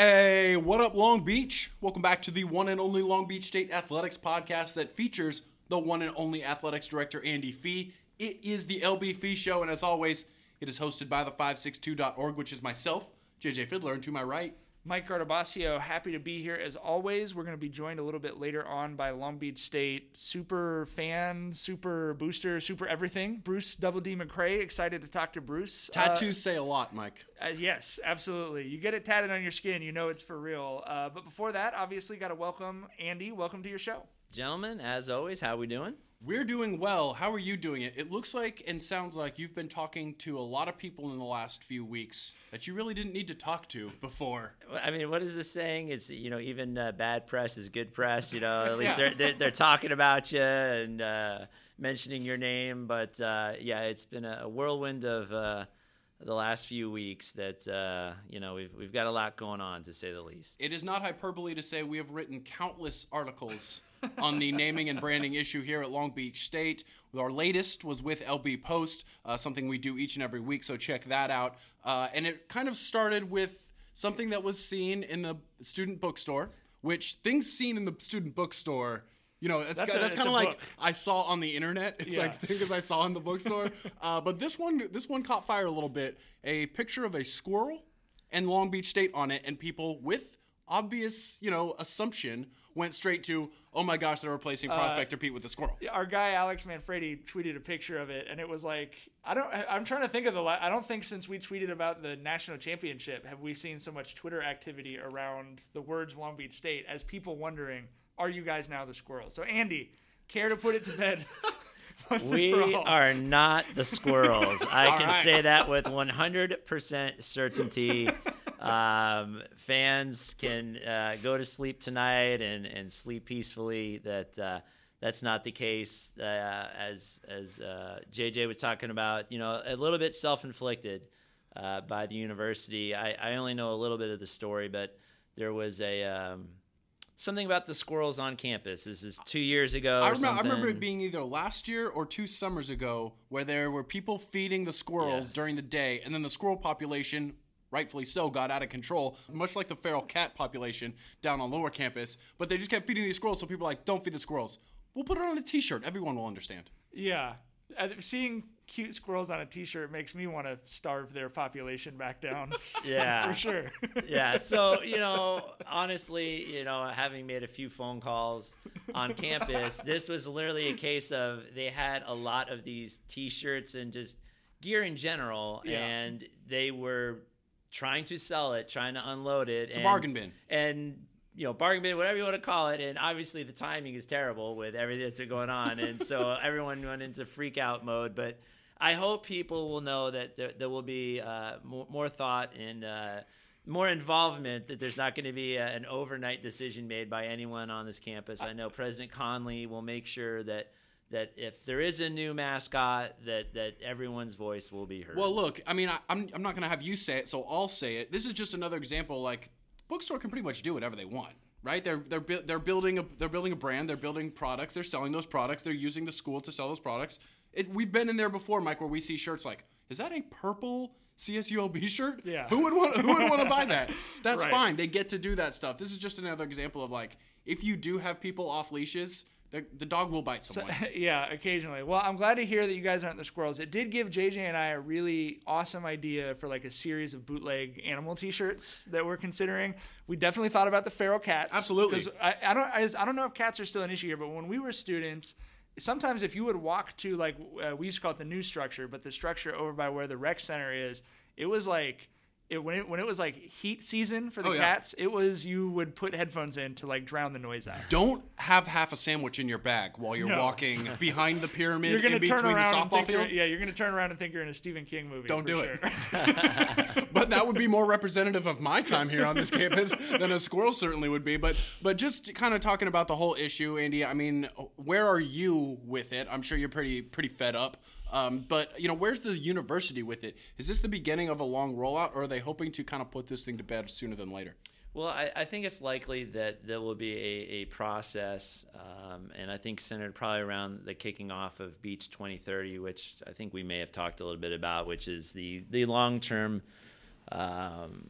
Hey, what up, Long Beach? Welcome back to the one and only Long Beach State Athletics podcast that features the one and only athletics director, Andy Fee. It is the LB Fee Show, and as always, it is hosted by the 562.org, which is myself, JJ Fiddler, and to my right, Mike Guardabascio, happy to be here as always. We're going to be joined a little bit later on by Long Beach State super fan, super booster, super everything. Bruce Double D McRae, excited to talk to Bruce. tattoos say a lot, Mike. Uh, uh, yes, absolutely. You get it tatted on your skin, you know it's for real. Uh, but before that, obviously, got to welcome Andy. Welcome to your show. Gentlemen, as always, how we doing? We're doing well. How are you doing it? It looks like and sounds like you've been talking to a lot of people in the last few weeks that you really didn't need to talk to before. I mean, what is the saying? It's you know, even uh, bad press is good press. You know, at least yeah. they're, they're, they're talking about you and uh, mentioning your name. But uh, yeah, it's been a whirlwind of uh, the last few weeks that uh, you know we've we've got a lot going on to say the least. It is not hyperbole to say we have written countless articles on the naming and branding issue here at Long Beach State. Our latest was with LB Post, uh, something we do each and every week, so check that out. Uh, and it kind of started with something that was seen in the student bookstore, which things seen in the student bookstore. You know, that's, that's, that's kind of like book. I saw on the internet. It's yeah. like things I saw in the bookstore. uh, but this one, this one caught fire a little bit. A picture of a squirrel and Long Beach State on it, and people with obvious, you know, assumption went straight to, oh my gosh, they're replacing uh, Prospector uh, Pete with the squirrel. Our guy Alex Manfredi tweeted a picture of it, and it was like, I don't, I'm trying to think of the, I don't think since we tweeted about the national championship have we seen so much Twitter activity around the words Long Beach State as people wondering, are you guys now the squirrels? So Andy, care to put it to bed? we are not the squirrels. I can right. say that with 100% certainty. Um, fans can uh, go to sleep tonight and, and sleep peacefully. That uh, that's not the case. Uh, as as JJ uh, was talking about, you know, a little bit self-inflicted uh, by the university. I, I only know a little bit of the story, but there was a um, something about the squirrels on campus. This is two years ago. I remember, I remember, it being either last year or two summers ago where there were people feeding the squirrels yes. during the day, and then the squirrel population. Rightfully so, got out of control, much like the feral cat population down on lower campus. But they just kept feeding these squirrels, so people are like, don't feed the squirrels. We'll put it on a t shirt. Everyone will understand. Yeah. Uh, seeing cute squirrels on a t-shirt makes me want to starve their population back down. yeah, for sure. yeah. So you know, honestly, you know, having made a few phone calls on campus, this was literally a case of they had a lot of these t-shirts and just gear in general, yeah. and they were trying to sell it, trying to unload it. It's and, a bargain bin. And you know, bargain bin, whatever you want to call it. And obviously the timing is terrible with everything that's been going on. And so everyone went into freak out mode. But I hope people will know that there, there will be uh, more, more, thought and uh, more involvement. That there's not going to be a, an overnight decision made by anyone on this campus. I know President Conley will make sure that that if there is a new mascot, that that everyone's voice will be heard. Well, look, I mean, I, I'm I'm not going to have you say it, so I'll say it. This is just another example. Like, bookstore can pretty much do whatever they want right? They're they're they're building a they're building a brand. They're building products. They're selling those products. They're using the school to sell those products. It, we've been in there before, Mike, where we see shirts like, is that a purple CSULB shirt? Yeah. Who would want Who would want to buy that? That's right. fine. They get to do that stuff. This is just another example of like, if you do have people off leashes. The, the dog will bite someone. So, yeah, occasionally. Well, I'm glad to hear that you guys aren't the squirrels. It did give JJ and I a really awesome idea for like a series of bootleg animal T-shirts that we're considering. We definitely thought about the feral cats. Absolutely. I, I don't I, I don't know if cats are still an issue here, but when we were students, sometimes if you would walk to like uh, we used to call it the new structure, but the structure over by where the rec center is, it was like it, when it when it was like heat season for the oh, yeah. cats, it was you would put headphones in to like drown the noise out. Don't have half a sandwich in your bag while you're no. walking behind the pyramid you're gonna in turn around the softball field. Yeah, you're gonna turn around and think you're in a Stephen King movie. Don't do sure. it. but that would be more representative of my time here on this campus than a squirrel certainly would be. But but just kind of talking about the whole issue, Andy. I mean, where are you with it? I'm sure you're pretty pretty fed up. Um, but you know, where's the university with it? Is this the beginning of a long rollout, or are they hoping to kind of put this thing to bed sooner than later? Well, I, I think it's likely that there will be a, a process, um, and I think centered probably around the kicking off of Beach 2030, which I think we may have talked a little bit about, which is the the long term um,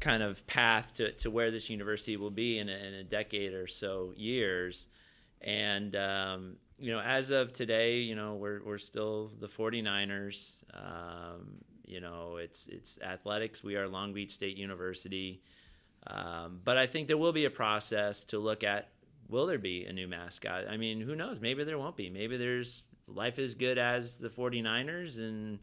kind of path to, to where this university will be in a, in a decade or so years. And, um, you know, as of today, you know, we're, we're still the 49ers. Um, you know, it's, it's athletics. We are Long Beach State University. Um, but I think there will be a process to look at will there be a new mascot? I mean, who knows? Maybe there won't be. Maybe there's life is good as the 49ers and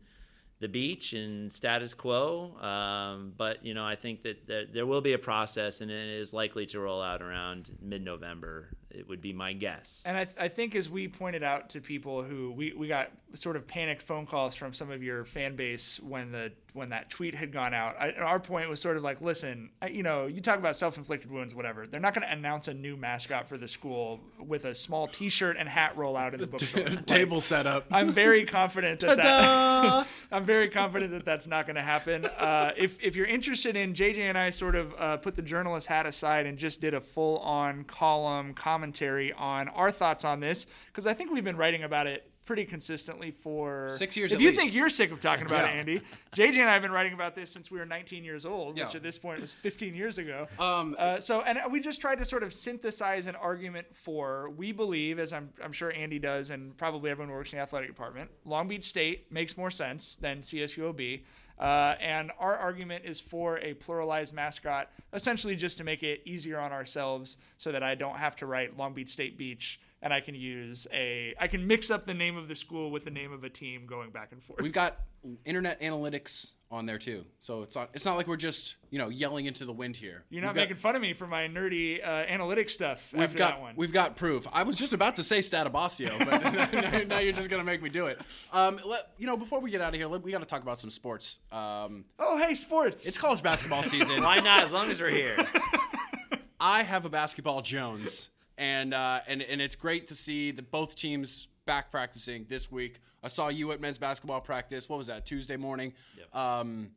the beach and status quo. Um, but you know, I think that, that, there will be a process, and it is likely to roll out around mid-November. It would be my guess. And I, th- I think, as we pointed out to people who we, we got sort of panicked phone calls from some of your fan base when the when that tweet had gone out. I, our point was sort of like, listen, I, you know, you talk about self-inflicted wounds, whatever. They're not going to announce a new mascot for the school with a small T-shirt and hat rollout in the bookstore. Table setup. I'm very confident that, that I'm very confident that that's not going to happen. Uh, if if you're interested in, JJ and I sort of uh, put the journalist hat aside and just did a full-on column commentary on our thoughts on this because I think we've been writing about it pretty consistently for six years. If you least. think you're sick of talking about yeah. it, Andy, JJ and I have been writing about this since we were 19 years old, yeah. which at this point was 15 years ago. Um, uh, so, and we just tried to sort of synthesize an argument for we believe, as I'm, I'm sure Andy does, and probably everyone who works in the athletic department, Long Beach State makes more sense than CSULB. Uh, and our argument is for a pluralized mascot, essentially just to make it easier on ourselves so that I don't have to write Long Beach State Beach and I can use a I can mix up the name of the school with the name of a team going back and forth. We've got internet analytics on there too, so it's not it's not like we're just you know yelling into the wind here. You're not we've making got, fun of me for my nerdy uh, analytics stuff. We've got we've got proof. I was just about to say Statabasio, but now, now, you're just gonna make me do it. Um, let, you know, before we get out of here, let, we got to talk about some sports. Um, oh, hey, sports! It's college basketball season. Why not? As long as we're here. I have a basketball Jones and uh, and and it's great to see that both teams back practicing this week. I saw you at men's basketball practice. What was that Tuesday morning? Yep. Um,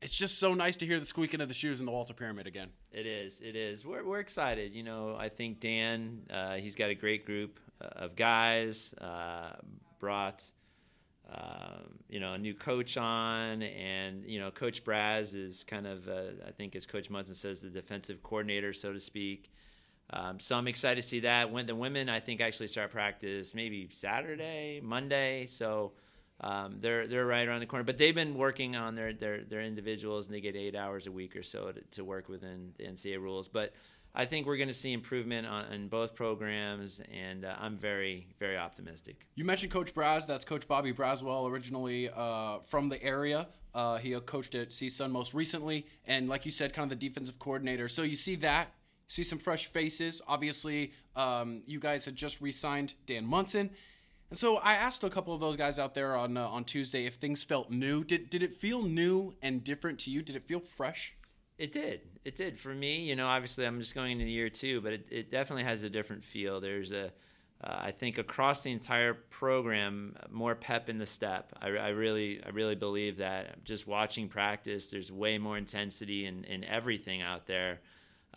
it's just so nice to hear the squeaking of the shoes in the Walter Pyramid again. It is. It is. We're we're excited. You know, I think Dan, uh, he's got a great group uh, of guys. Uh, brought. Um, you know, a new coach on, and you know, Coach Braz is kind of, uh, I think, as Coach Monson says, the defensive coordinator, so to speak. Um, so I'm excited to see that. When the women, I think, actually start practice maybe Saturday, Monday. So um, they're they're right around the corner. But they've been working on their their, their individuals, and they get eight hours a week or so to, to work within the NCAA rules. But I think we're going to see improvement on, in both programs, and uh, I'm very, very optimistic. You mentioned Coach Braz. That's Coach Bobby Braswell, originally uh, from the area. Uh, he coached at CSUN most recently, and like you said, kind of the defensive coordinator. So you see that see some fresh faces. Obviously, um, you guys had just re-signed Dan Monson, and so I asked a couple of those guys out there on uh, on Tuesday if things felt new. Did did it feel new and different to you? Did it feel fresh? It did. It did for me. You know, obviously I'm just going into year two, but it, it definitely has a different feel. There's a uh, I think across the entire program, more pep in the step. I, I, really, I really believe that. Just watching practice, there's way more intensity in, in everything out there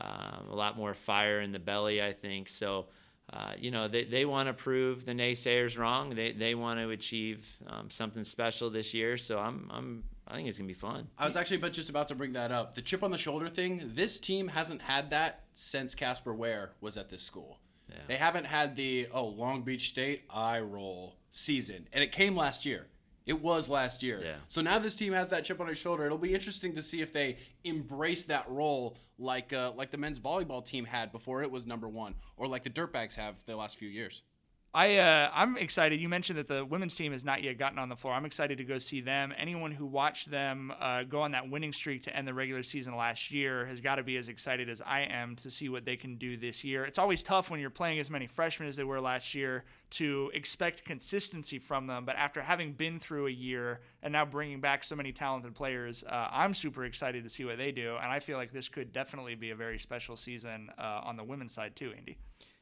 um, a lot more fire in the belly, I think. So, uh, you know, they, they want to prove the naysayers wrong. They, they want to achieve um, something special this year. So I'm, I'm, I think it's gonna be fun. I was actually but just about to bring that up. The chip on the shoulder thing. This team hasn't had that since Casper Ware was at this school. Yeah. They haven't had the oh Long Beach State eye roll season, and it came last year. It was last year. Yeah. So now this team has that chip on their shoulder. It'll be interesting to see if they embrace that role like uh, like the men's volleyball team had before it was number one, or like the Dirtbags have the last few years. I uh, I'm excited. You mentioned that the women's team has not yet gotten on the floor. I'm excited to go see them. Anyone who watched them uh, go on that winning streak to end the regular season last year has got to be as excited as I am to see what they can do this year. It's always tough when you're playing as many freshmen as they were last year to expect consistency from them. But after having been through a year and now bringing back so many talented players, uh, I'm super excited to see what they do. And I feel like this could definitely be a very special season uh, on the women's side too, Andy.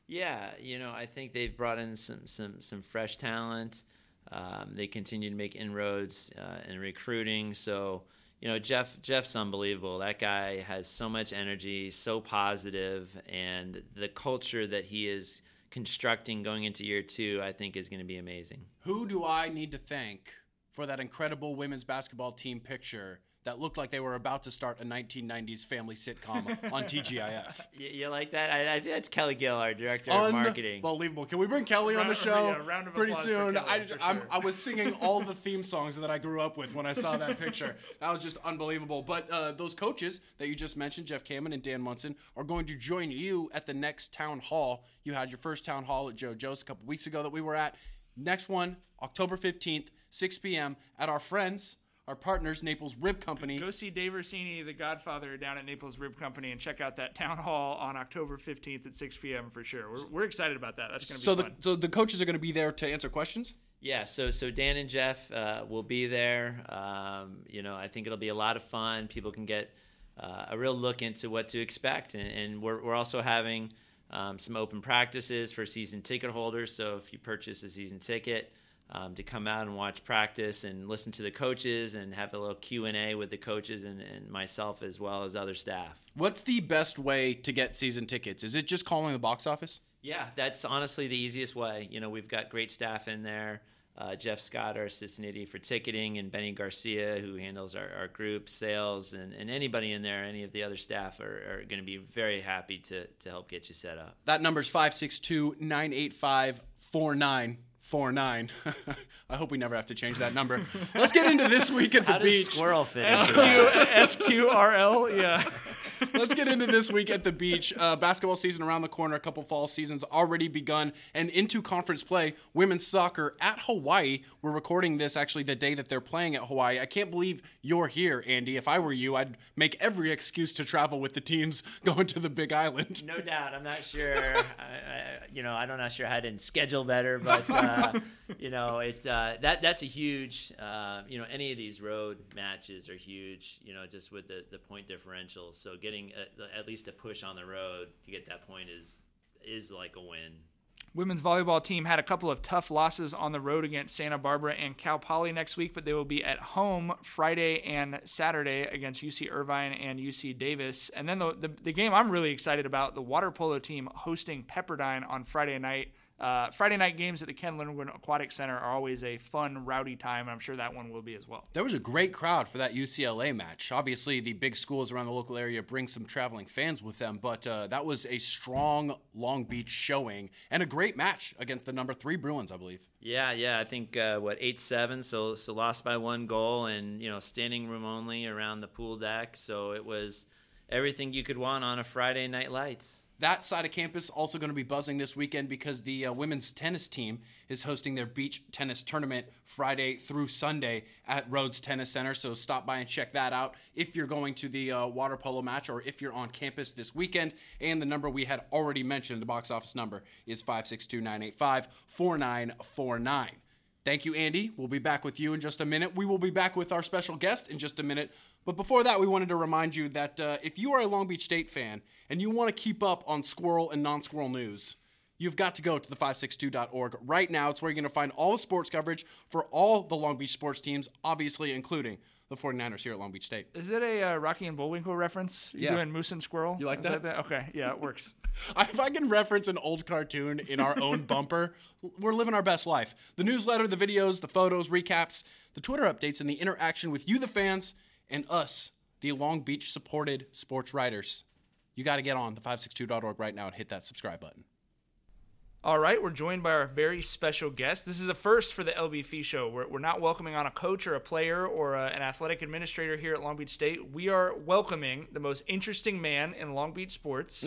Yeah, you know, I think they've brought in some some some fresh talent. Um, they continue to make inroads uh, in recruiting. So, you know, Jeff Jeff's unbelievable. That guy has so much energy, so positive, and the culture that he is constructing going into year two, I think, is going to be amazing. Who do I need to thank for that incredible women's basketball team picture that looked like they were about to start a 1990s family sitcom on TGIF. You, you like that? I, I, think that's Kelly Gill, our director of marketing. Unbelievable. Can we bring Kelly on the show yeah, pretty soon? Kelly, I, sure. I was singing all the theme songs that I grew up with when I saw that picture. That was just unbelievable. But uh, those coaches that you just mentioned, Jeff Cammon and Dan Monson, are going to join you at the next town hall. You had your first town hall at Joe Jost's a couple weeks ago that we were at. Next one, October 15th, 6 p.m. at our friends our partners, Naples Rib Company. Go see Dave Orsini, the Godfather, down at Naples Rib Company, and check out that town hall on October 15th at 6 p.m. for sure. We're, we're excited about that. That's going to be so fun. The, so the coaches are going to be there to answer questions. Yeah, so so Dan and Jeff uh, will be there. Um, you know, I think it'll be a lot of fun. People can get uh, a real look into what to expect, and, and we're we're also having um, some open practices for season ticket holders. So if you purchase a season ticket, um, to come out and watch practice and listen to the coaches and have a little q&a with the coaches and, and, myself as well as other staff. What's the best way to get season tickets? Is it just calling the box office? Yeah that's honestly the easiest way. You know we've got great staff in there. Uh, jeff scott our assistant AD for ticketing and benny garcia who handles our, our group sales and, and anybody in there any of the other staff are, are going to be very happy to, to help get you set up. That number is 562 985 49 four nine. I hope we never have to change that number. Let's get into this week at the How beach. squirrel fit? S Q R L. Yeah. Let's get into this week at the beach. Uh, basketball season around the corner. A couple fall seasons already begun, and into conference play. Women's soccer at Hawaii. We're recording this actually the day that they're playing at Hawaii. I can't believe you're here, Andy. If I were you, I'd make every excuse to travel with the teams going to the Big Island. No doubt. I'm not sure. I, I, you know, I'm not sure how to schedule better, but. Uh, you know, it uh, that that's a huge. Uh, you know, any of these road matches are huge. You know, just with the the point differential. So getting a, at least a push on the road to get that point is is like a win. Women's volleyball team had a couple of tough losses on the road against Santa Barbara and Cal Poly next week, but they will be at home Friday and Saturday against UC Irvine and UC Davis. And then the, the, the game I'm really excited about the water polo team hosting Pepperdine on Friday night. Uh, Friday night games at the Ken Lindgren Aquatic Center are always a fun, rowdy time, and I'm sure that one will be as well. There was a great crowd for that UCLA match. Obviously, the big schools around the local area bring some traveling fans with them, but uh, that was a strong Long Beach showing and a great match against the number three Bruins, I believe. Yeah, yeah, I think uh, what eight seven, so so lost by one goal, and you know standing room only around the pool deck, so it was everything you could want on a Friday night lights that side of campus also going to be buzzing this weekend because the uh, women's tennis team is hosting their beach tennis tournament Friday through Sunday at Rhodes Tennis Center. So stop by and check that out if you're going to the uh, water polo match or if you're on campus this weekend. And the number we had already mentioned, the box office number, is 562 985 4949. Thank you, Andy. We'll be back with you in just a minute. We will be back with our special guest in just a minute. But before that, we wanted to remind you that uh, if you are a Long Beach State fan and you want to keep up on squirrel and non squirrel news, you've got to go to the562.org right now. It's where you're going to find all the sports coverage for all the Long Beach sports teams, obviously including the 49ers here at Long Beach State. Is it a uh, Rocky and Bullwinkle reference? You yeah. doing Moose and Squirrel? You like that? that? Okay, yeah, it works. if I can reference an old cartoon in our own bumper, we're living our best life. The newsletter, the videos, the photos, recaps, the Twitter updates, and the interaction with you, the fans, and us, the Long Beach supported sports writers. You got to get on the562.org right now and hit that subscribe button. All right, we're joined by our very special guest. This is a first for the LBF show. We're, we're not welcoming on a coach or a player or a, an athletic administrator here at Long Beach State. We are welcoming the most interesting man in Long Beach sports.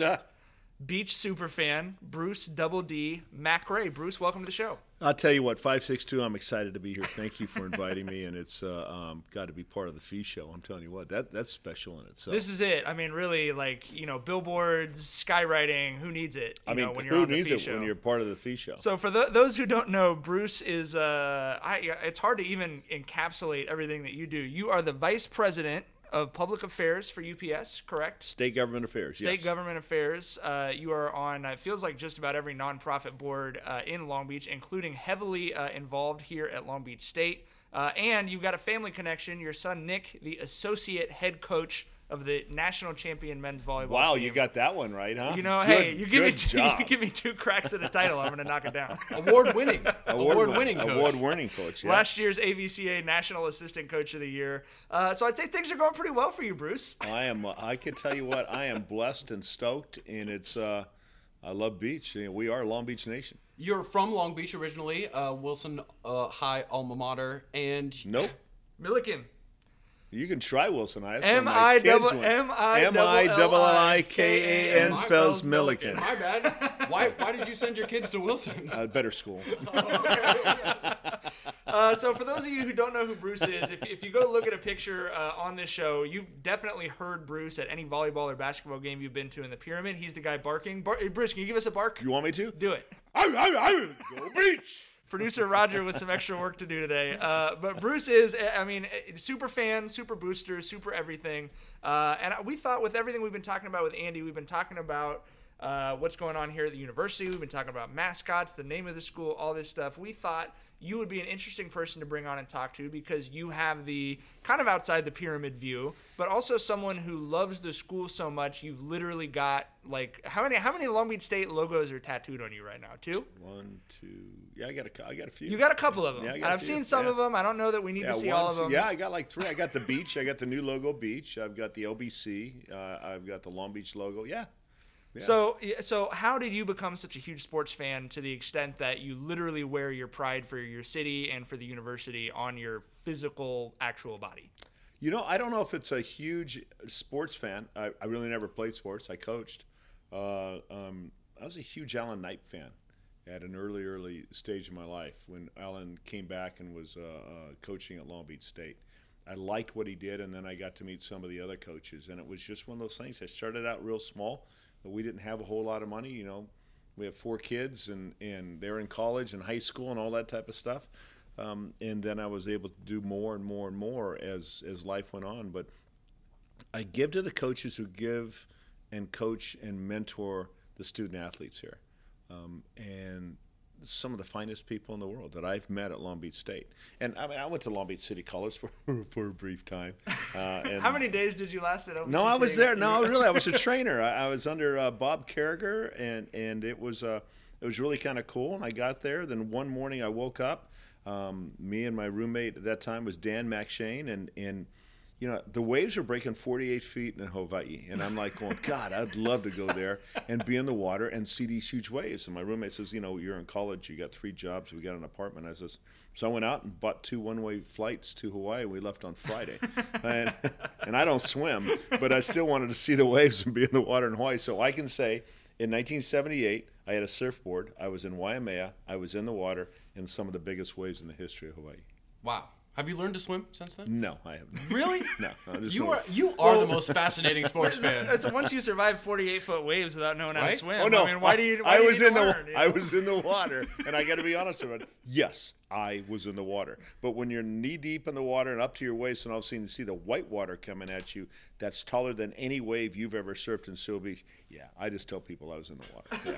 Beach super fan, Bruce Double D McRae. Bruce, welcome to the show. I'll tell you what, 562, I'm excited to be here. Thank you for inviting me, and it's uh, um, got to be part of the fee show. I'm telling you what, that that's special in itself. This is it. I mean, really, like, you know, billboards, skywriting, who needs it? I mean, know, who needs it show? when you're part of the fee show? So, for the, those who don't know, Bruce is, uh, I, it's hard to even encapsulate everything that you do. You are the vice president of Public Affairs for UPS, correct? State Government Affairs. State yes. Government Affairs. Uh, you are on. It feels like just about every nonprofit board uh, in Long Beach, including heavily uh, involved here at Long Beach State. Uh, and you've got a family connection. Your son Nick, the associate head coach of the national champion men's volleyball. Wow, team. you got that one right, huh? You know, Good- hey, you give me two, you give me two cracks at a title, I'm gonna knock it down. Award winning. Award winning. Award winning coach. Yeah. Last year's AVCA National Assistant Coach of the Year. Uh, so I'd say things are going pretty well for you, Bruce. I am. uh, I can tell you what. I am blessed and stoked, and it's. Uh, I love beach. We are Long Beach Nation. You're from Long Beach originally, uh, Wilson uh, High alma mater, and Nope. Millikan. You can try Wilson High. That's where M my I kids double- went. M I M I double I K A N My spells spells Millikan. My bad. Why? Why did you send your kids to Wilson? Uh, better school. Uh, so for those of you who don't know who Bruce is, if, if you go look at a picture uh, on this show, you've definitely heard Bruce at any volleyball or basketball game you've been to in the pyramid. He's the guy barking. Bar- hey, Bruce, can you give us a bark? You want me to? Do it. Go beach. Producer Roger with some extra work to do today. Uh, but Bruce is, I mean, super fan, super booster, super everything. Uh, and we thought with everything we've been talking about with Andy, we've been talking about uh, what's going on here at the university. We've been talking about mascots, the name of the school, all this stuff. We thought you would be an interesting person to bring on and talk to because you have the kind of outside the pyramid view, but also someone who loves the school so much. You've literally got like how many how many Long Beach State logos are tattooed on you right now? Two. One, two. Yeah, I got a. I got a few. You got a couple of them. Yeah, I got and a I've few, seen some yeah. of them. I don't know that we need Yeah, to see one, all of them. Yeah, I got like three. I got the beach. I got the new logo beach. I've got the LBC. Uh, I've got the Long Beach logo. Yeah. Yeah. So, so how did you become such a huge sports fan to the extent that you literally wear your pride for your city and for the university on your physical, actual body? You know, I don't know if it's a huge sports fan. I, I really never played sports. I coached. Uh, um, I was a huge Alan Knipe fan at an early, early stage of my life when Alan came back and was uh, uh, coaching at Long Beach State. I liked what he did, and then I got to meet some of the other coaches, and it was just one of those things. I started out real small. We didn't have a whole lot of money, you know. We have four kids, and, and they're in college and high school and all that type of stuff. Um, and then I was able to do more and more and more as as life went on. But I give to the coaches who give and coach and mentor the student athletes here, um, and some of the finest people in the world that I've met at Long Beach State. And I mean, I went to Long Beach City College for for a brief time. Uh, and How many days did you last at OBC? no, I was there. No, really, I was a trainer. I, I was under uh, Bob Carragher, and and it was uh, it was really kind of cool. And I got there. Then one morning, I woke up. Um, me and my roommate at that time was Dan McShane, and and you know the waves are breaking 48 feet in Hawaii, and I'm like going, God, I'd love to go there and be in the water and see these huge waves. And my roommate says, you know, you're in college, you got three jobs, we got an apartment. I says, so I went out and bought two one-way flights to Hawaii. We left on Friday, and and I don't swim, but I still wanted to see the waves and be in the water in Hawaii. So I can say, in 1978, I had a surfboard. I was in Waimea. I was in the water in some of the biggest waves in the history of Hawaii. Wow. Have you learned to swim since then? No, I haven't. Really? No, no, there's You are you are the oh. most fascinating sports fan. It's once you survive 48 foot waves without knowing how to Right? swim. Oh no! I mean, why do you? Why I do you was need in to the learn, you I know? was in the water, and I got to be honest about it. Yes, I was in the water. But when you're knee deep in the water and up to your waist, and all of a sudden you see the white water coming at you, that's taller than any wave you've ever surfed in Seal Beach. Yeah, I just tell people I was in the water.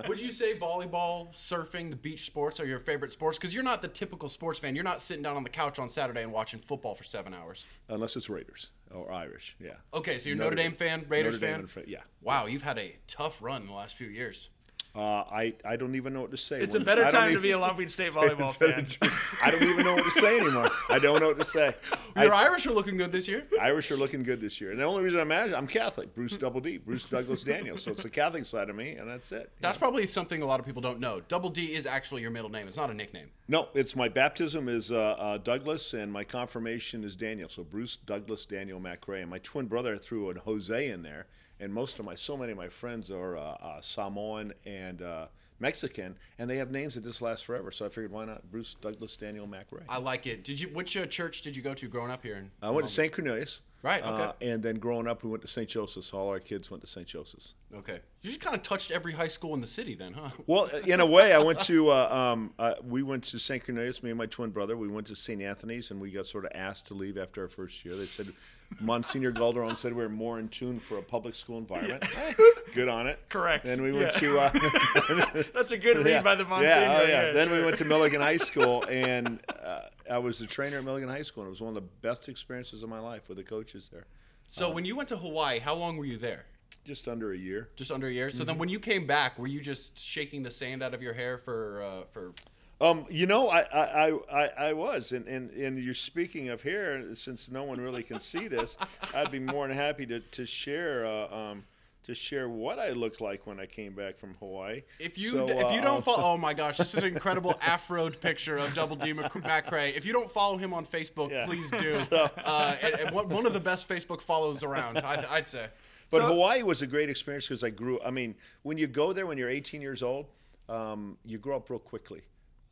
Yeah. Would you say volleyball, surfing, the beach sports are your favorite sports? Because you're not the typical sports fan. You're not sitting down on the couch on Saturday and watching football for seven hours. Unless it's Raiders or Irish. Yeah. Okay, so you're Notre, Dame, fan, Raiders Notre Dame fan. Fra- yeah. Wow, you've had a tough run in the last few years. Uh, I, I don't even know what to say. It's a better I don't time to be a Long Beach State volleyball tell you fan. the I don't even know what to say anymore. I don't know what to say. Your I- Irish are looking good this year. Irish are looking good this year. And the only reason I'm Irish, I'm Catholic. Bruce Double D, Bruce Douglas Daniels. So it's the Catholic side of me, and that's it. That's probably something a lot of people don't know. Double D is actually your middle name. It's not a nickname. No, it's my baptism is uh, uh, Douglas, and my confirmation is Daniel. So Bruce Douglas Daniel McRae, and my twin brother threw a Jose in there. And most of my, so many of my friends are uh, uh, Samoan and uh, Mexican, and they have names that just last forever. So I figured, why not Bruce Douglas Daniel McRae? I like it. Did you? Which uh, church did you go to growing up here? In, I went to St. Cornelius. Right, okay. Uh, and then growing up, we went to St. Joseph's. All our kids went to St. Joseph's. Okay, you just kind of touched every high school in the city, then, huh? Well, in a way, I went to uh, um, uh, we went to St. Cornelius. Me and my twin brother. We went to St. Anthony's, and we got sort of asked to leave after our first year. They said Monsignor Galderon said we were more in tune for a public school environment. Good on it. Correct. Then we went Yeah. to uh, That's a good read yeah. by the Monsignor. Yeah, oh, yeah. then we went to Millikan High School, and uh, I was the trainer at Millikan High School, and it was one of the best experiences of my life with the coaches there. So when you went to Hawaii, how long were you there? Just under a year. Just under a year. So then when you came back, were you just shaking the sand out of your hair for uh, for Um, you know, I I, I, I I was, and, and and you're speaking of hair. Since no one really can see this, I'd be more than happy to to share uh, um, to share what I looked like when I came back from Hawaii. If you So, if you uh, don't follow, oh my gosh, this is an incredible afroed picture of Double D Mc- McRae. If you don't follow him on Facebook, Yeah. please do. Uh, and, and one one of the best Facebook follows around, I'd, I'd say. But So- Hawaii was a great experience because I grew. I mean, when you go there when you're 18 years old, um, you grow up real quickly.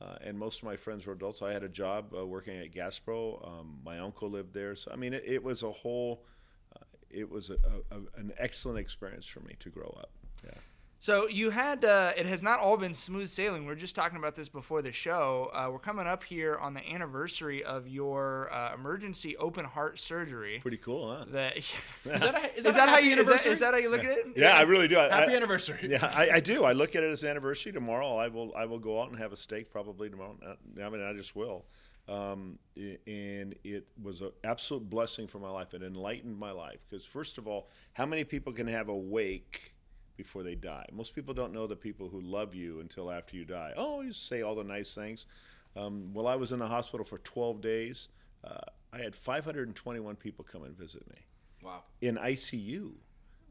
Uh, and most of my friends were adults. I had a job uh, working at Gaspro. Um, my uncle lived there, so I mean, it, it was a whole. It was a, a, a- an excellent experience for me to grow up. Yeah. So you had uh, it has not all been smooth sailing. We are just talking about this before the show. Uh, we're coming up here on the anniversary of your uh, emergency open heart surgery. Pretty cool, huh? That Is that, a, is is that, that how you is that, anniversary? is that how you look at it? Yeah, I really do. Happy I- anniversary? Yeah, I, I do. I look at it as an anniversary tomorrow. I will I will go out and have a steak probably tomorrow. I mean, I just will. Um, and it was an absolute blessing for my life. It enlightened my life because first of all, how many people can have a wake before they die? Most people don't know the people who love you until after you die. Oh, you say all the nice things. Um, well, I was in the hospital for 12 days. Uh, I had 521 people come and visit me Wow. in ICU.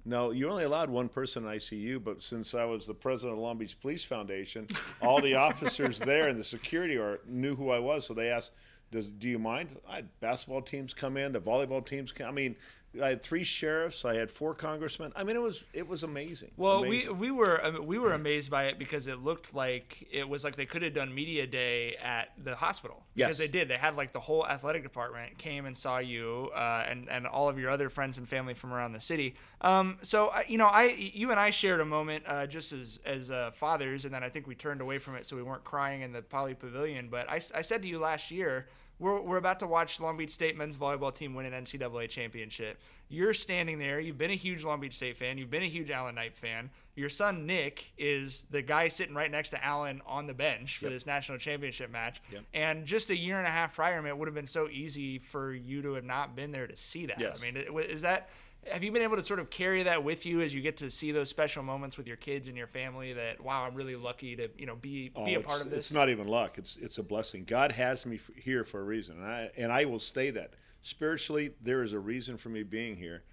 No, you're only allowed one person in ICU, but since I was the president of Long Beach Police Foundation, all the officers there and the security are, knew who I was, so they asked, Does, "Do you mind?" I had basketball teams come in, the volleyball teams. Come, I mean, I had three sheriffs, I had four congressmen. I mean, it was it was amazing. Well, Amazing. we we were I mean, we were amazed by it because it looked like it was like they could have done media day at the hospital because Yes. they did. They had like the whole athletic department came and saw you uh, and and all of your other friends and family from around the city. Um, so I- you know, I you and I shared a moment uh, just as as uh, fathers, and then I think we turned away from it so we weren't crying in the Pauley Pavilion. But I I said to you last year. We're, we're about to watch Long Beach State men's volleyball team win an NCAA championship. You're standing there. You've been a huge Long Beach State fan. You've been a huge Alan Knipe fan. Your son Nick is the guy sitting right next to Alan on the bench for Yep. this national championship match. Yep. And just a year and a half prior, man, it would have been so easy for you to have not been there to see that. Yes. I mean, is that have you been able to sort of carry that with you as you get to see those special moments with your kids and your family? That wow, I'm really lucky to you know be Oh, be a part of this. It's not even luck. It's it's a blessing. God has me here for a reason, and I and I will stay that. Spiritually, there is a reason for me being here,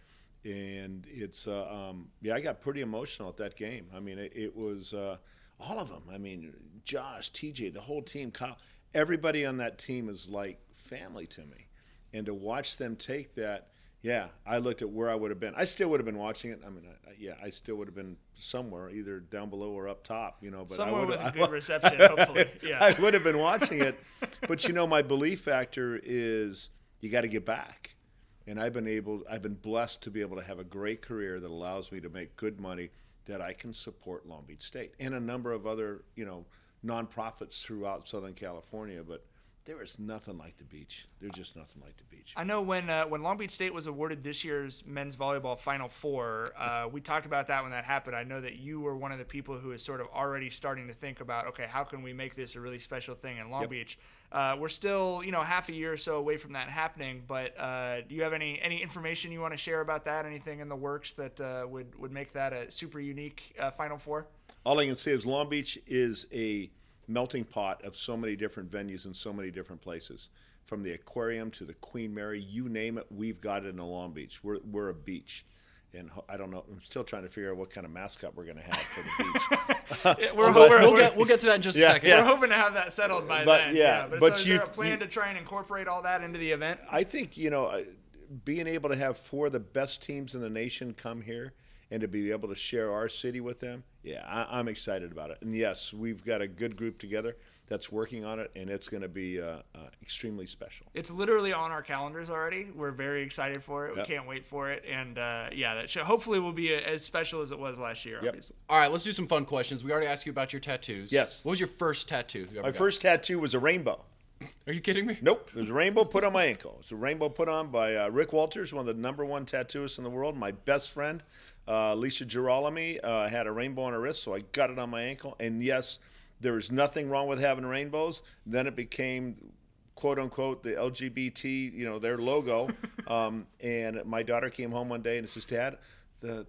and it's uh, um, yeah. I got pretty emotional at that game. I mean, it, it was uh, all of them. I mean, Josh, TJ, the whole team, Kyle, everybody on that team is like family to me, and to watch them take that. Yeah, I looked at where I would have been. I still would have been watching it. I mean, I, I- yeah, I still would have been somewhere, either down below or up top, you know. But I Somewhere would with a good reception, hopefully. Yeah. I would have been watching it, but you know, my belief factor is you got to get back, and I've been able, I've been blessed to be able to have a great career that allows me to make good money that I can support Long Beach State and a number of other, you know, nonprofits throughout Southern California. But there is nothing like the beach. There's just nothing like the beach. I know when uh, when Long Beach State was awarded this year's men's volleyball Final Four, uh, we talked about that when that happened. I know that you were one of the people who is sort of already starting to think about, okay, how can we make this a really special thing in Long Yep. Beach? Uh, we're still, you know, half a year or so away from that happening. But uh, do you have any any information you want to share about that? Anything in the works that uh, would would make that a super unique uh, Final Four? all I can say is Long Beach is a melting pot of so many different venues in so many different places. From the aquarium to the Queen Mary, you name it, we've got it in Long Beach. We're, we're a beach. And I don't know, I'm still trying to figure out what kind of mascot we're going to have for the beach. Yeah, we're, We'll, we're- we'll get we'll get to that in just Yeah, a second. yeah. we're hoping to have that settled by But, then. yeah, but, but so is you- there a plan you- to try and incorporate all that into the event? I think, you know, uh, being able to have four of the best teams in the nation come here and to be able to share our city with them, yeah, I, I'm excited about it. And yes, we've got a good group together that's working on it, and it's going to be uh, uh, extremely special. It's literally on our calendars already. We're very excited for it. Yep. We can't wait for it, and uh, yeah, that show hopefully will be as special as it was last year. Yep. Obviously, All right, let's do some fun questions. We already asked you about your tattoos. Yes. What was your first tattoo? you My got? first tattoo was a rainbow. Are you kidding me? Nope, it was a rainbow put on my ankle. It's a rainbow put on by uh, Rick Walters, one of the number one tattooists in the world. My best friend, uh, Alicia Girolami, uh, had a rainbow on her wrist, so I got it on my ankle. And yes, there is nothing wrong with having rainbows. Then it became quote unquote the LGBT, you know, their logo. um, and my daughter came home one day and says, "Dad, the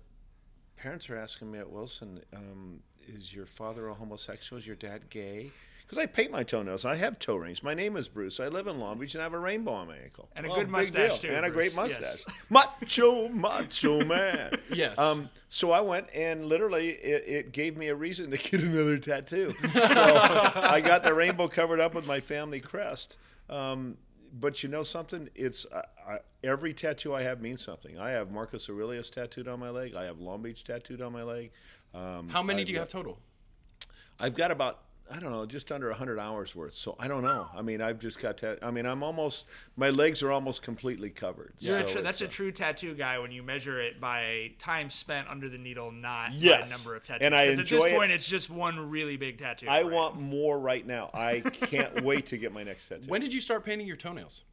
parents are asking me at Wilson, um, is your father a homosexual? Is your dad gay?" Because I paint my toenails. I have toe rings. My name is Bruce. I live in Long Beach and I have a rainbow on my ankle. And a Well, good mustache, too, And a great mustache. Yes. macho, macho man. Yes. Um, so I went and literally it, it gave me a reason to get another tattoo. So I got the rainbow covered up with my family crest. Um, but you know something? It's I, I, every tattoo I have means something. I have Marcus Aurelius tattooed on my leg. I have Long Beach tattooed on my leg. Um, How many I've do you got- have total? I've got about I don't know, just under 100 hours worth. So I don't know. I mean, I've just got tat- I mean, I'm almost my legs are almost completely covered. You're a So tr- that's a uh, true tattoo guy when you measure it by time spent under the needle, not by Yes. number of tattoos. And I 'Cause at enjoy this it. point, it's just one really big tattoo. I right? want more right now. I can't wait to get my next tattoo. When did you start painting your toenails?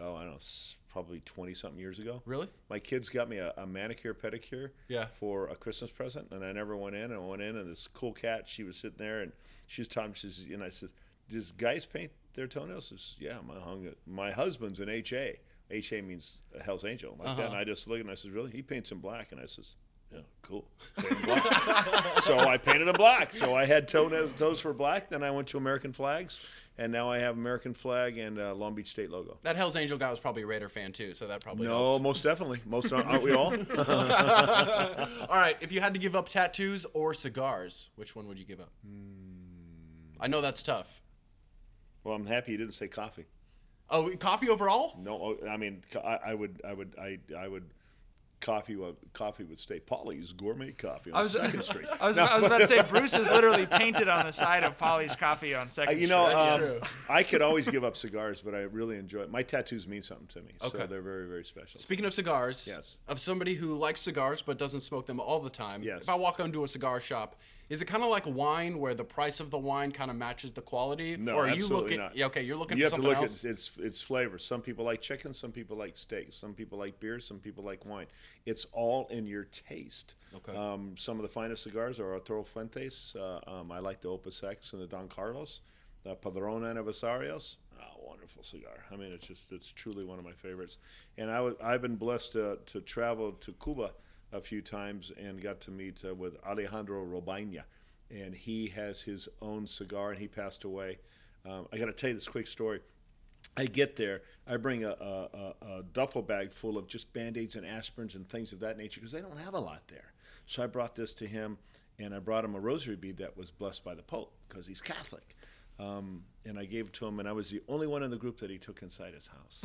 oh, I don't know, s- probably 20 something years ago. Really? My kids got me a, a manicure pedicure Yeah. for a Christmas present, and I never went in. And I went in, and this cool cat, she was sitting there, and she was talking. She says, and I said, "Does guys paint their toenails?" She says, "Yeah, my hung my husband's an HA. HA means a Hell's Angel." Like that. Uh-huh. And I just looked, and I says, "Really?" He paints in black, and I says. Yeah, cool. Paint 'em black. so I painted them black. So I had toenails, toes for black. Then I went to American flags, and now I have American flag and uh, Long Beach State logo. That Hell's Angel guy was probably a Raider fan too, so that probably No, helped. most definitely. Most aren't, aren't we all? All right, if you had to give up tattoos or cigars, which one would you give up? I know that's tough. well, I'm happy you didn't say coffee. Oh, coffee overall? No, oh, I mean, I, I would, I would, I, I would. Coffee would coffee would stay. Polly's gourmet coffee on I was, Second Street. I was, I was about to say Bruce is literally painted on the side of Polly's coffee on Second you know, Street. um. I could always give up cigars, but I really enjoy it. My tattoos mean something to me, Okay. so they're very, very special. Speaking of cigars, Yes. of somebody who likes cigars but doesn't smoke them all the time. Yes. If I walk into a cigar shop, is it kind of like wine where the price of the wine kind of matches the quality? No, or are you looking? not. Yeah, okay, you're looking you for have to look else. at its its flavors. Some people like chicken, some people like steak, some people like beer, some people like wine. It's all in your taste. Okay. Um, some of the finest cigars are Arturo Fuentes. Uh, um, I like the Opus X and the Don Carlos, the Padron Aniversarios. Oh, wonderful cigar. I mean, it's just it's truly one of my favorites. And I w- I've been blessed to, to travel to Cuba a few times and got to meet uh, with Alejandro Robaina, and he has his own cigar, and he passed away. Um, I got to tell you this quick story. I get there, I bring a, a, a, duffel bag full of just band aids and aspirins and things of that nature because they don't have a lot there. So I brought this to him, and I brought him a rosary bead that was blessed by the Pope because he's Catholic. Um, and I gave it to him, and I was the only one in the group that he took inside his house.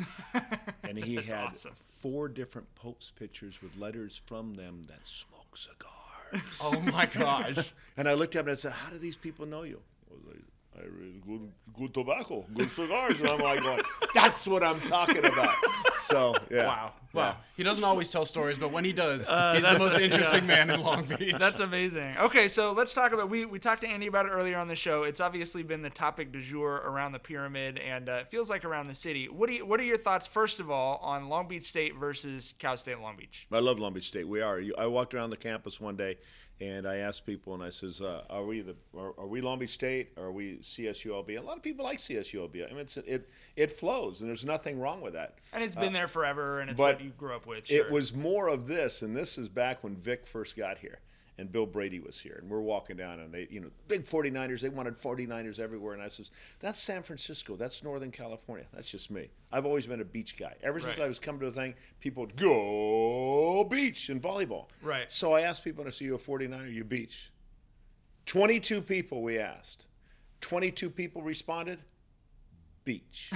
and he had awesome. four different Pope's pictures with letters from them that smoke cigars. oh my gosh. And I looked at him and I said, "How do these people know you?" I was read good, good tobacco, good cigars." And I'm like, going, "That's what I'm talking about." So yeah, Wow. Wow. He doesn't always tell stories, but when he does, he's the Uh, most interesting man in Long Beach. That's amazing. Okay, so let's talk about we we talked to Andy about it earlier on the show. It's obviously been the topic du jour around the pyramid, and uh, it feels like around the city. What do you, what are your thoughts first of all on Long Beach State versus Cal State Long Beach? I love Long Beach State. We are. I walked around the campus one day, and I asked people, and I says, uh, "Are we the? Are, are we Long Beach State? Or are we CSULB?" A lot of people like CSULB. I mean, it's, it it flows, and there's nothing wrong with that. And it's been there forever, and it's what you grew up with. It was more of this, and this is back when Vic first got here and Bill Brady was here. And we're walking down, and they, you know, big 49ers, they wanted 49ers everywhere. And I says, that's San Francisco. That's Northern California. That's just me. I've always been a beach guy. Ever since Right. I was coming to the thing, people would go beach in volleyball. Right. So I asked people, and I said, you a 49er, you beach? 22 people we asked. 22 people responded, beach.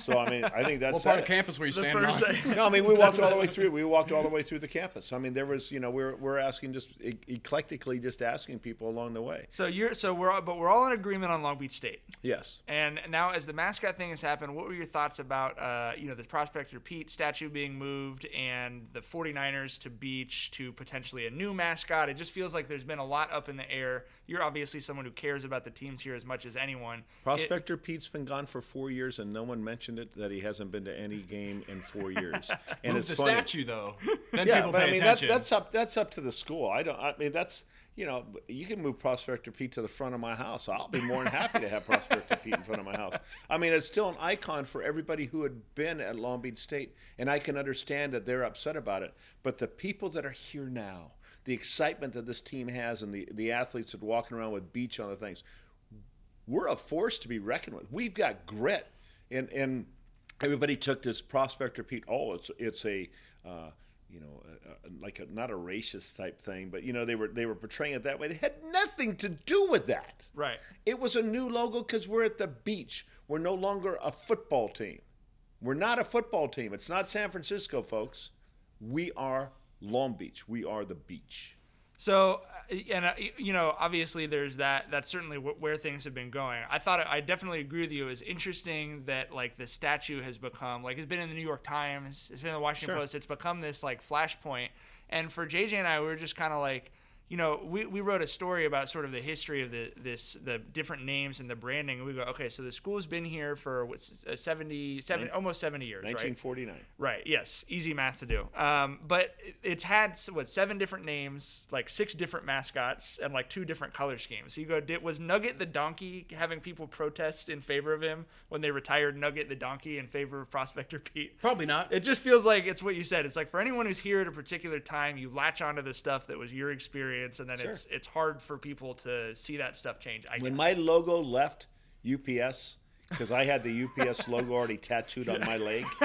So, I mean, I think that's what part of campus were you the standing on? No, I mean we walked all the way through. We walked all the way through the campus. I mean there was, you know, we're we're asking just e- eclectically, just asking people along the way. so you're so we're all, but we're all in agreement on Long Beach State. Yes. And now, as the mascot thing has happened, what were your thoughts about, uh, you know, the Prospector Pete statue being moved and the 49ers to beach to potentially a new mascot? It just feels like there's been a lot up in the air. You're obviously someone who cares about the teams here as much as anyone. It- Prospector Pete's been gone for four years and no one mentioned it that he hasn't been to any game in four years. And Move it's the funny. statue though. Then Yeah, but I mean that, that's up that's up to the school. I don't. I mean that's you know you can move Prospector Pete to the front of my house. I'll be more than happy to have Prospector Pete in front of my house. I mean it's still an icon for everybody who had been at Long Beach State, and I can understand that they're upset about it. But the people that are here now, the excitement that this team has, and the the athletes that are walking around with beach on the things, we're a force to be reckoned with. We've got grit, and and everybody took this prospector Pete. Oh, it's it's a uh, you know a, a, like a, not a racist type thing, but you know they were they were portraying it that way. It had nothing to do with that. Right. It was a new logo because we're at the beach. We're no longer a football team. We're not a football team. It's not San Francisco, folks. We are Long Beach. We are the beach. So, and uh, you know, obviously, there's that. That's certainly wh- where things have been going. I thought I definitely agree with you. It's interesting that like the statue has become like it's been in the New York Times, it's been in the Washington Sure. Post. It's become this like flashpoint. And for JJ and I, we were just kind of like, you know, we, we wrote a story about sort of the history of the this the different names and the branding. And we go, okay, so the school's been here for what's uh, 70, 70 almost 70 years, right? 1949. Right. Yes. Easy math to do. Um, but it- it's had what seven different names, like six different mascots, and like two different color schemes. So you go, did, was Nugget the donkey having people protest in favor of him when they retired Nugget the donkey in favor of Prospector Pete? Probably not. It just feels like it's what you said. It's like for anyone who's here at a particular time, you latch onto the stuff that was your experience, and then Sure. it's it's hard for people to see that stuff change. I When guess. my logo left UPS, because I had the UPS logo already tattooed on my leg,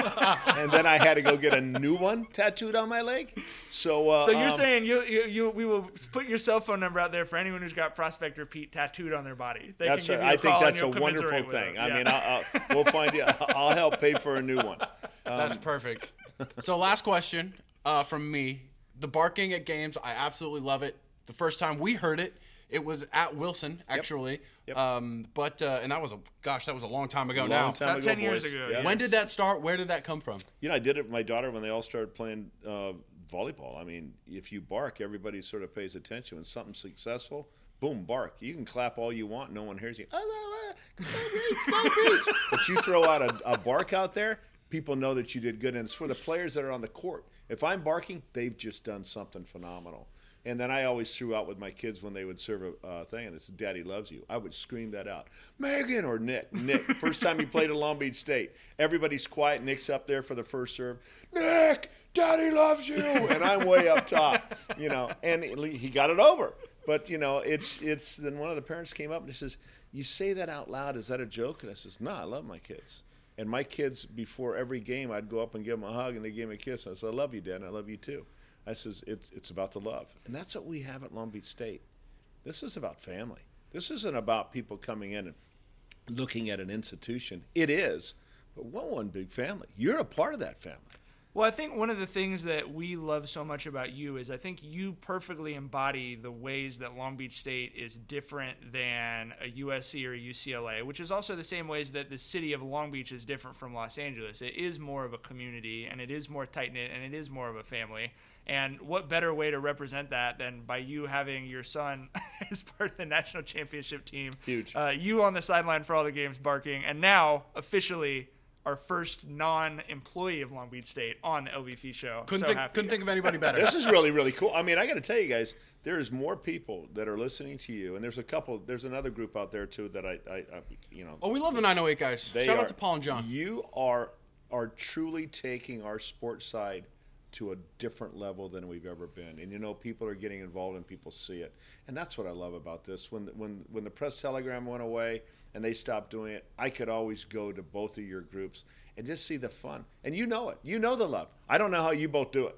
and then I had to go get a new one tattooed on my leg. So, uh, So you're um, saying you, you you we will put your cell phone number out there for anyone who's got Prospector Pete tattooed on their body. They that's can give right. you a I think call and that's a wonderful thing. them. I mean, I'll, I'll, we'll find you. I'll help pay for a new one. That's perfect. So last question uh, from me: the barking at games, I absolutely love it. The first time we heard it, it was at Wilson actually. Yep. Um, but uh, and that was a gosh, that was a long time ago Long now. time About ago, 10 years ago, Yeah. yeah. When did that start? Where did that come from? You know, I did it with my daughter when they all started playing uh, volleyball. I mean, if you bark, everybody sort of pays attention. When something's successful, boom, bark. You can clap all you want, no one hears you. Ah, la, la, go Beach, go Beach. but you throw out a, a bark out there, people know that you did good. And it's for the players that are on the court. If I'm barking, they've just done something phenomenal. And then I always threw out with my kids when they would serve a uh, thing, and it's "Daddy loves you." I would scream that out, Megan or Nick. Nick, first time he played at Long Beach State, everybody's quiet. Nick's up there for the first serve. Nick, Daddy loves you, and I'm way up top, you know. And he got it over. But you know, it's it's. Then one of the parents came up and he says, "You say that out loud? Is that a joke?" And I says, "No, I love my kids." And my kids, before every game, I'd go up and give them a hug, and they gave me a kiss. And I said, "I love you, Dad. And I love you too." I says, "It's it's about the love, and that's what we have at Long Beach State. This is about family. This isn't about people coming in and looking at an institution. It is, but we're one big family. You're a part of that family. Well, I think one of the things that we love so much about you is I think you perfectly embody the ways that Long Beach State is different than a USC or a UCLA, which is also the same ways that the city of Long Beach is different from Los Angeles. It is more of a community and it is more tight knit and it is more of a family. And what better way to represent that than by you having your son as part of the national championship team? Huge. Uh, you on the sideline for all the games barking, and now officially our first non-employee of Long Beach State on the LVP show. Couldn't so think, couldn't think of anybody better. This is really really cool. I mean, I got to tell you guys, there's more people that are listening to you, and there's a couple. There's another group out there too that I, I, I you know, oh, we love the 908 guys. Shout are- out to Paul and John. You are are truly taking our sports side to a different level than we've ever been. And you know, people are getting involved and people see it. And that's what I love about this. When when when the press telegram went away and they stopped doing it, I could always go to both of your groups and just see the fun. And you know it. You know the love. I don't know how you both do it.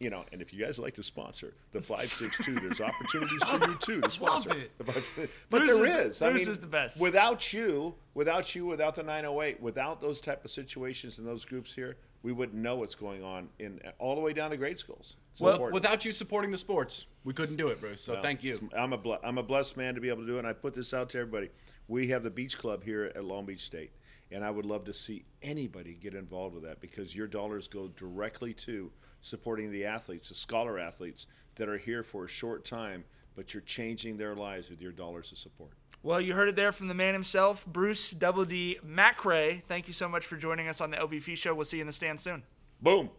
You know, and if you guys like to sponsor the five six two, there's opportunities for you too to sponsor. it. the 562. But Bruce there is is. I Bruce mean, is the best. Without you, without you, without the 908, without those type of situations and those groups here, we wouldn't know what's going on in all the way down to grade schools. It's well, important. without you supporting the sports, we couldn't do it, Bruce. So Well, thank you. I'm a ble- I'm a blessed man to be able to do it. And I put this out to everybody. We have the beach club here at Long Beach State, and I would love to see anybody get involved with that because your dollars go directly to supporting the athletes, the scholar athletes that are here for a short time, but you're changing their lives with your dollars of support. Well, you heard it there from the man himself, Bruce Double D McRae. Thank you so much for joining us on the LBF show. We'll see you in the stand soon. Boom.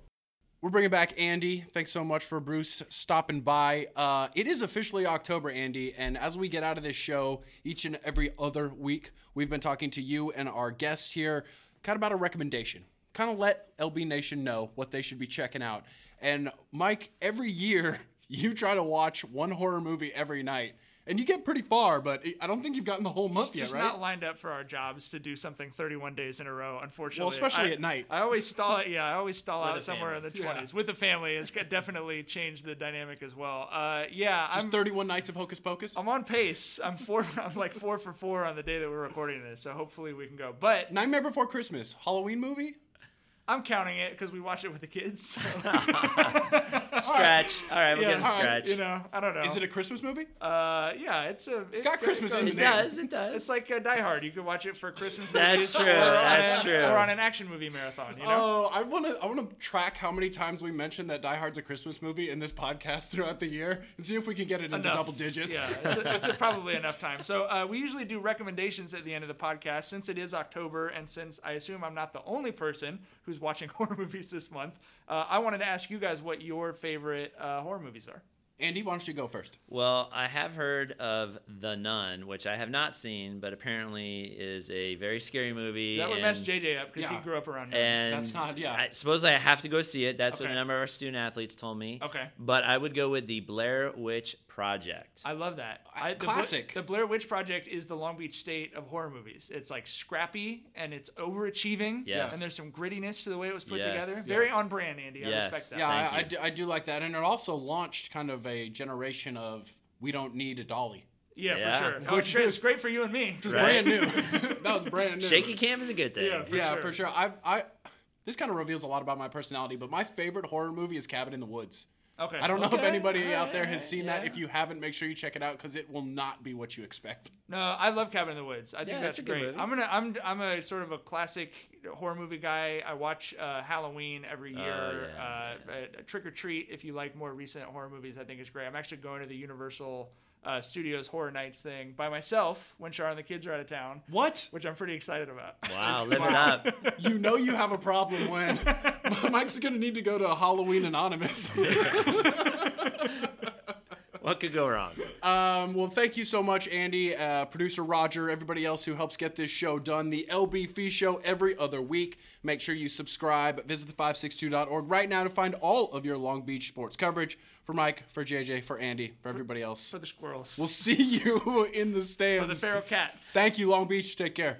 We're bringing back Andy. Thanks so much for Bruce stopping by. Uh, it is officially October, Andy, and as we get out of this show each and every other week, we've been talking to you and our guests here kind of about a recommendation. Kind of let LB Nation know what they should be checking out. And Mike, every year you try to watch one horror movie every night and you get pretty far, but I don't think you've gotten the whole month Just yet, right? Just not lined up for our jobs to do something 31 days in a row. Unfortunately, Well, especially I- at night. I always stall it. Yeah, I always stall With out a somewhere in the family. 20s with the family. It's definitely changed the dynamic as well. Uh, yeah, Just I'm 31 nights of Hocus Pocus. I'm on pace. I'm four. I'm like four for four on the day that we're recording this. So hopefully we can go. But Nightmare Before Christmas, Halloween movie. I'm counting it because we watch it with the kids. So. Stretch. All right, we'll yeah, get a stretch. You know, I don't know. Is it a Christmas movie? Uh, yeah, it's a. It's got Christmas in it his name. does. It does. It's like a Die Hard. You could watch it for Christmas. That's true, Or on that's a- true. Or on an action movie marathon. You know. Oh, I want to. I want to track how many times we mentioned that Die Hard's a Christmas movie in this podcast throughout the year, and see if we can get it into Enough. double digits. Yeah, it's, it's probably enough time. So uh, we usually do recommendations at the end of the podcast. Since it is October, and since I assume I'm not the only person who's watching horror movies this month, uh, I wanted to ask you guys what your favorite uh, horror movies are. Andy, why don't you go first? Well, I have heard of The Nun, which I have not seen, but apparently is a very scary movie. That would and, mess JJ up because Yeah. he grew up around nuns. And That's not- yeah. I suppose I have to go see it. That's what a number of our student athletes told me. Okay. But I would go with the Blair Witch Project. I love that. I, the Bla- Classic. The, Blair Witch Project is the Long Beach State of horror movies. It's like scrappy and it's overachieving. Yes. And there's some grittiness to the way it was put Yes. together. Yeah. Very on brand, Andy. I Yes. respect that. Yeah, Thank I, I, do, I do like that, and it also launched kind of a generation of we don't need a dolly. Yeah, Yeah. for sure. Oh, Which it's, great. great for you and me. Just Right. brand new. that was brand new. Shaky cam is a good thing. Yeah, for yeah, sure. for sure. I, I, this kind of reveals a lot about my personality, but my favorite horror movie is Cabin in the Woods. Okay. I don't know if anybody Alright, out there has alright, seen that. If you haven't, make sure you check it out because it will not be what you expect. No, I love Cabin in the Woods. I think Yeah, that's it's a good great. movie. I'm gonna I'm I'm a sort of a classic horror movie guy. I watch uh, Halloween every Oh, year. yeah, uh, uh, Trick 'r Treat, if you like more recent horror movies, I think is great. I'm actually going to the Universal uh, Studios Horror Nights thing by myself when Char and the kids are out of town, What? which I'm pretty excited about. Wow, live it up. You know you have a problem when Mike's gonna need to go to a Halloween Anonymous. What could go wrong? Um, well, thank you so much, Andy, uh, producer Roger, everybody else who helps get this show done. The LB Fee Show every other week. Make sure you subscribe. Visit the562.org right now to find all of your Long Beach sports coverage. For Mike, for JJ, for Andy, for everybody else. For the squirrels. We'll see you in the stands. For the feral cats. Thank you, Long Beach. Take care.